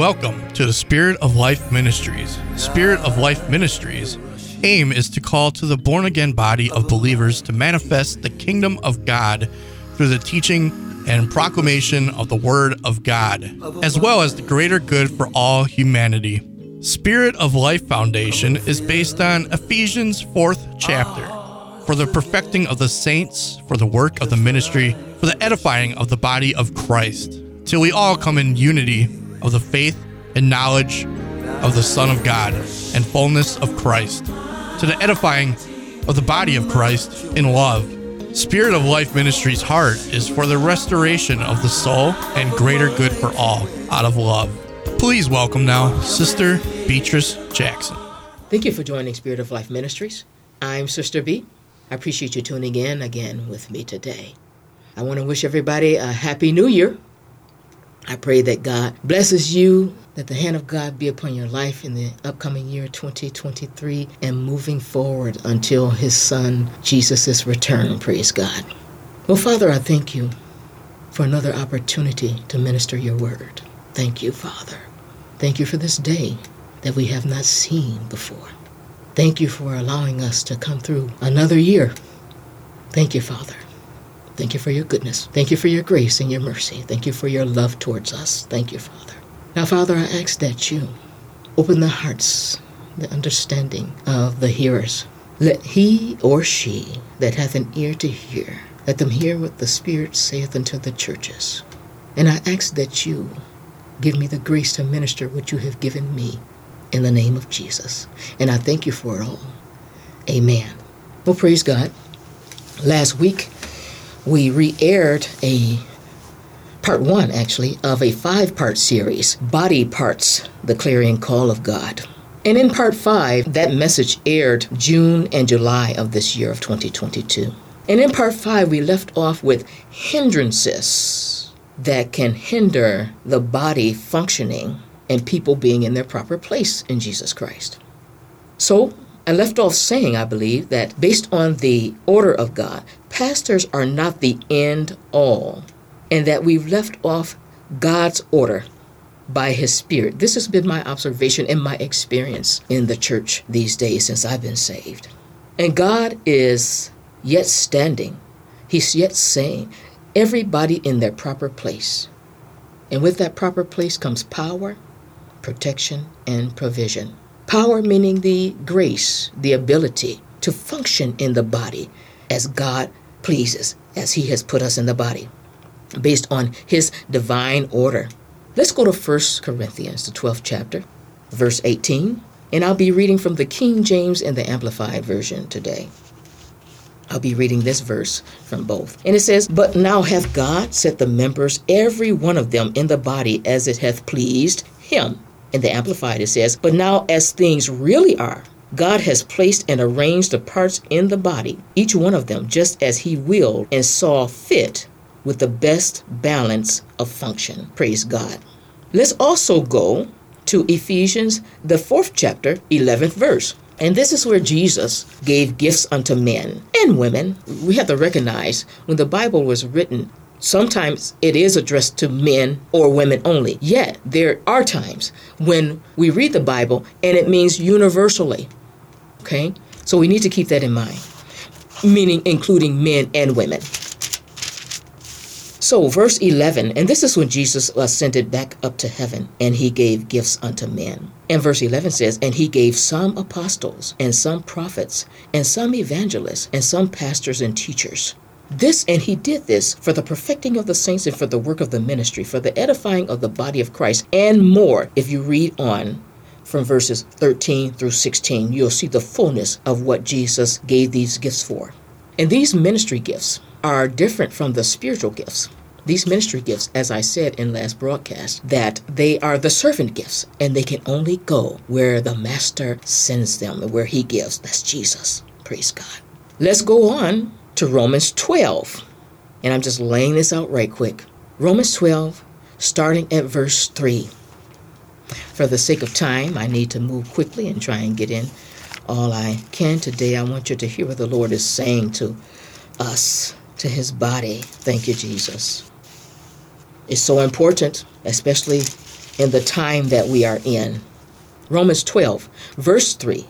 Welcome to the Spirit of Life Ministries. Spirit of Life Ministries aim is to call to the born again body of believers to manifest the kingdom of God through the teaching and proclamation of the Word of God, as well as the greater good for all humanity. Spirit of Life Foundation is based on Ephesians 4th chapter for the perfecting of the saints, for the work of the ministry, for the edifying of the body of Christ, till we all come in unity of the faith and knowledge of the Son of God and fullness of Christ, to the edifying of the body of Christ in love. Spirit of Life Ministries' heart is for the restoration of the soul and greater good for all out of love. Please welcome now Sister Beatrice Jackson. Thank you for joining Spirit of Life Ministries. I'm Sister B. I appreciate you tuning in again with me today. I want to wish everybody a happy new year. I pray that God blesses you, that the hand of God be upon your life in the upcoming year 2023 and moving forward until his son Jesus' return. Praise God. Well, Father, I thank you for another opportunity to minister your word. Thank you, Father. Thank you for this day that we have not seen before. Thank you for allowing us to come through another year. Thank you, Father. Thank you for your goodness. Thank you for your grace and your mercy. Thank you for your love towards us. Thank you, Father. Now, Father, I ask that you open the hearts, the understanding of the hearers. Let he or she that hath an ear to hear, let them hear what the Spirit saith unto the churches. And I ask that you give me the grace to minister what you have given me in the name of Jesus. And I thank you for it all. Amen. Well, praise God. Last week, we re aired a part one, actually, of a five part series, Body Parts The Clarion Call of God. And in part five, that message aired June and July of this year of 2022. And in part five, we left off with hindrances that can hinder the body functioning and people being in their proper place in Jesus Christ. So, I left off saying, I believe, that based on the order of God, pastors are not the end all, and that we've left off God's order by His Spirit. This has been my observation and my experience in the church these days since I've been saved. And God is yet standing, He's yet saying, everybody in their proper place. And with that proper place comes power, protection, and provision. Power meaning the grace, the ability to function in the body as God pleases, as He has put us in the body, based on His divine order. Let's go to 1 Corinthians, the 12th chapter, verse 18, and I'll be reading from the King James and the Amplified Version today. I'll be reading this verse from both. And it says, But now hath God set the members, every one of them, in the body as it hath pleased him. In the Amplified, it says, But now as things really are, God has placed and arranged the parts in the body, each one of them, just as He willed and saw fit with the best balance of function. Praise God. Let's also go to Ephesians, the fourth chapter, 11th verse. And this is where Jesus gave gifts unto men and women. We have to recognize when the Bible was written, Sometimes it is addressed to men or women only. Yet there are times when we read the Bible and it means universally. Okay? So we need to keep that in mind, meaning including men and women. So, verse 11, and this is when Jesus ascended back up to heaven and he gave gifts unto men. And verse 11 says, And he gave some apostles, and some prophets, and some evangelists, and some pastors and teachers. This, and he did this for the perfecting of the saints and for the work of the ministry, for the edifying of the body of Christ, and more. If you read on from verses 13 through 16, you'll see the fullness of what Jesus gave these gifts for. And these ministry gifts are different from the spiritual gifts. These ministry gifts, as I said in last broadcast, that they are the servant gifts and they can only go where the master sends them, and where he gives. That's Jesus. Praise God. Let's go on to Romans 12. And I'm just laying this out right quick. Romans 12, starting at verse 3. For the sake of time, I need to move quickly and try and get in all I can today. I want you to hear what the Lord is saying to us, to his body. Thank you, Jesus. It's so important, especially in the time that we are in. Romans 12, verse 3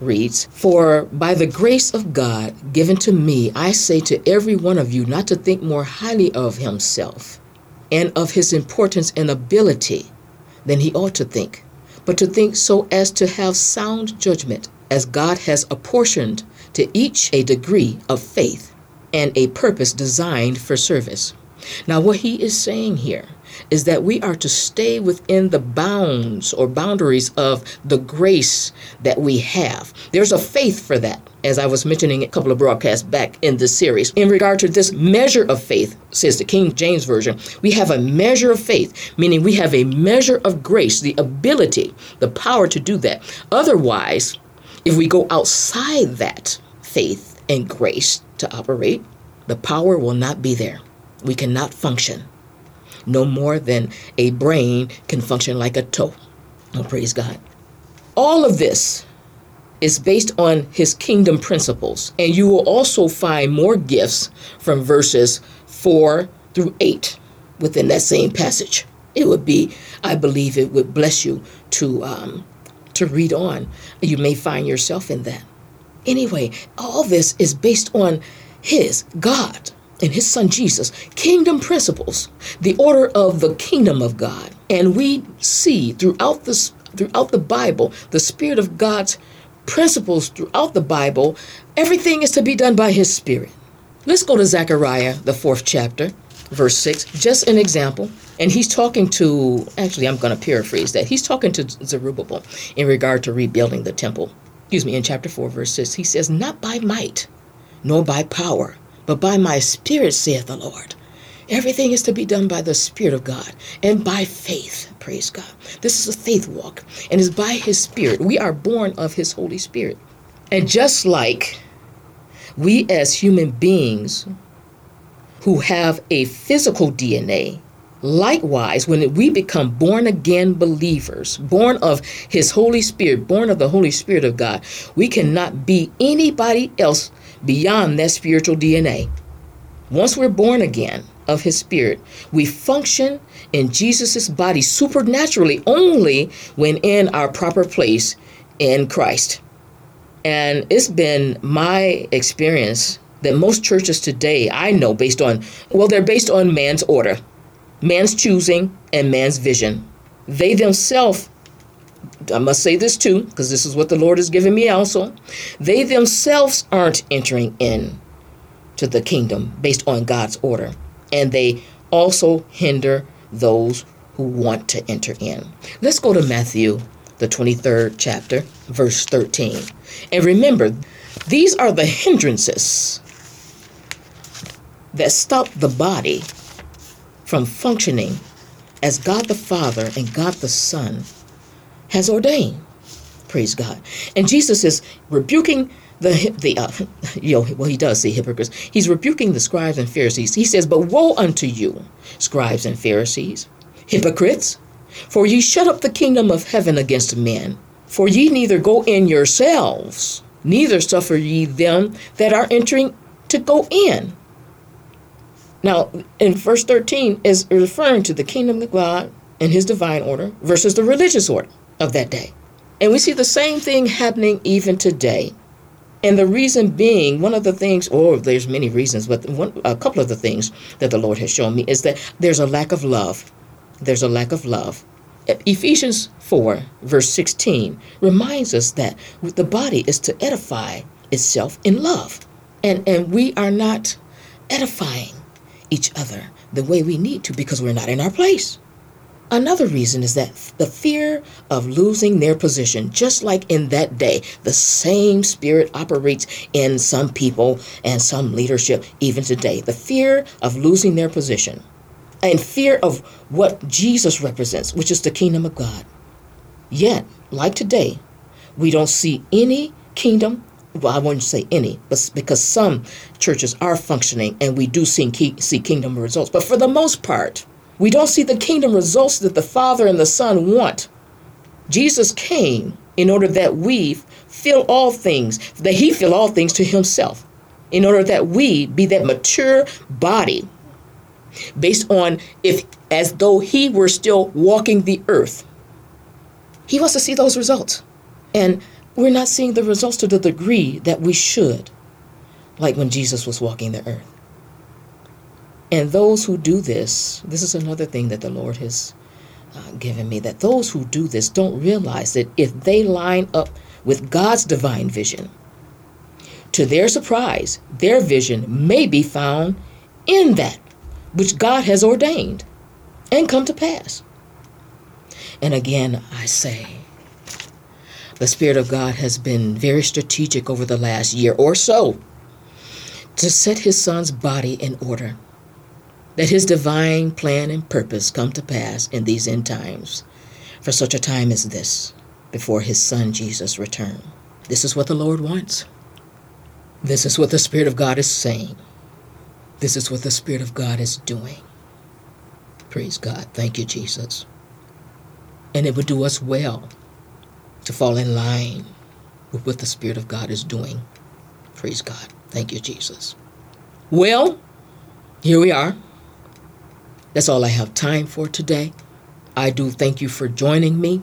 reads, For by the grace of God given to me, I say to every one of you not to think more highly of himself and of his importance and ability than he ought to think, but to think so as to have sound judgment, as God has apportioned to each a degree of faith and a purpose designed for service. Now, what he is saying here is that we are to stay within the bounds or boundaries of the grace that we have. There's a faith for that, as I was mentioning a couple of broadcasts back in this series. In regard to this measure of faith, says the King James Version, we have a measure of faith, meaning we have a measure of grace, the ability, the power to do that. Otherwise, if we go outside that faith and grace to operate, the power will not be there. We cannot function no more than a brain can function like a toe. Oh, praise God. All of this is based on his kingdom principles. And you will also find more gifts from verses 4 through 8 within that same passage. It would be, I believe, it would bless you to um, to read on. You may find yourself in that. Anyway, all this is based on His God and his son Jesus, kingdom principles, the order of the kingdom of God. And we see throughout this throughout the Bible, the Spirit of God's principles throughout the Bible, everything is to be done by his Spirit. Let's go to Zechariah, the fourth chapter, verse 6, just an example. And he's talking to, actually, I'm going to paraphrase that. He's talking to Zerubbabel in regard to rebuilding the temple. Excuse me, in chapter 4, verse 6, he says, Not by might, nor by power, but by my Spirit, saith the Lord. Everything is to be done by the Spirit of God and by faith. Praise God. This is a faith walk, and it's by His Spirit. We are born of His Holy Spirit. And just like we as human beings who have a physical DNA, likewise, when we become born again believers, born of His Holy Spirit, born of the Holy Spirit of God, we cannot be anybody else beyond that spiritual DNA. Once we're born again of his spirit, we function in Jesus' body supernaturally only when in our proper place in Christ. And it's been my experience that most churches today, I know, based on, well, they're based on man's order, man's choosing, and man's vision. They themselves I must say this too, because this is what the Lord has given me also. They themselves aren't entering in to the kingdom based on God's order, and they also hinder those who want to enter in. Let's go to Matthew, the 23rd chapter, verse 13. And remember, these are the hindrances that stop the body from functioning as God the Father and God the Son has ordained. Praise God. And Jesus is rebuking the the uh, you know well he does say hypocrites. He's rebuking the scribes and Pharisees. He says, "But woe unto you, scribes and Pharisees, hypocrites, for ye shut up the kingdom of heaven against men. For ye neither go in yourselves, neither suffer ye them that are entering to go in." Now, in verse 13 is referring to the kingdom of God and his divine order versus the religious order of that day. And we see the same thing happening even today. And the reason being, one of the things, or there's many reasons, but one, a couple of the things that the Lord has shown me is that there's a lack of love. There's a lack of love. Ephesians 4, verse 16, reminds us that the body is to edify itself in love. And, and we are not edifying each other the way we need to because we're not in our place. Another reason is that the fear of losing their position, just like in that day, the same spirit operates in some people and some leadership even today. The fear of losing their position and fear of what Jesus represents, which is the kingdom of God. Yet, like today, we don't see any kingdom. Well, I won't say any, but because some churches are functioning and we do see, see kingdom results. But for the most part, we don't see the kingdom results that the Father and the Son want. Jesus came in order that we fill all things, that He fill all things to Himself, in order that we be that mature body based on if as though he were still walking the earth. He wants to see those results. And we're not seeing the results to the degree that we should, like when Jesus was walking the earth. And those who do this, this is another thing that the Lord has uh, given me, that those who do this don't realize that if they line up with God's divine vision, to their surprise, their vision may be found in that which God has ordained and come to pass. And again, I say, the Spirit of God has been very strategic over the last year or so to set His Son's body in order, that His divine plan and purpose come to pass in these end times for such a time as this, before His Son Jesus' return. This is what the Lord wants. This is what the Spirit of God is saying. This is what the Spirit of God is doing. Praise God. Thank you, Jesus. And it would do us well to fall in line with what the Spirit of God is doing. Praise God. Thank you, Jesus. Well, here we are. That's all I have time for today. I do thank you for joining me.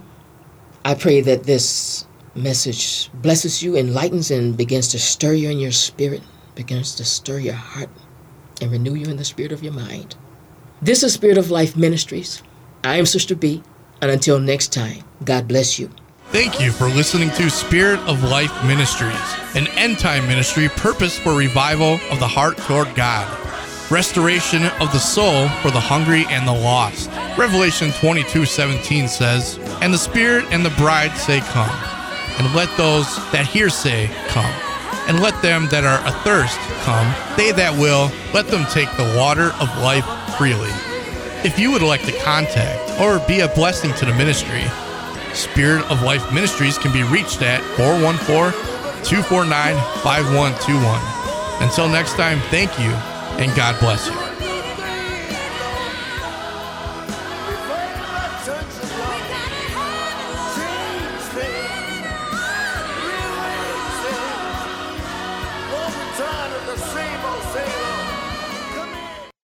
I pray that this message blesses you, enlightens, and begins to stir you in your spirit, begins to stir your heart and renew you in the spirit of your mind. This is Spirit of Life Ministries. I am Sister B, and until next time, God bless you. Thank you for listening to Spirit of Life Ministries, an end time ministry purpose for revival of the heart toward God, restoration of the soul for the hungry and the lost. Revelation 22 17 says, And the Spirit and the bride say, Come, and let those that hear say, Come and let them that are athirst come. They that will, let them take the water of life freely. If you would like to contact or be a blessing to the ministry, Spirit of Life Ministries can be reached at 414 249 5121. Until next time, thank you and God bless you.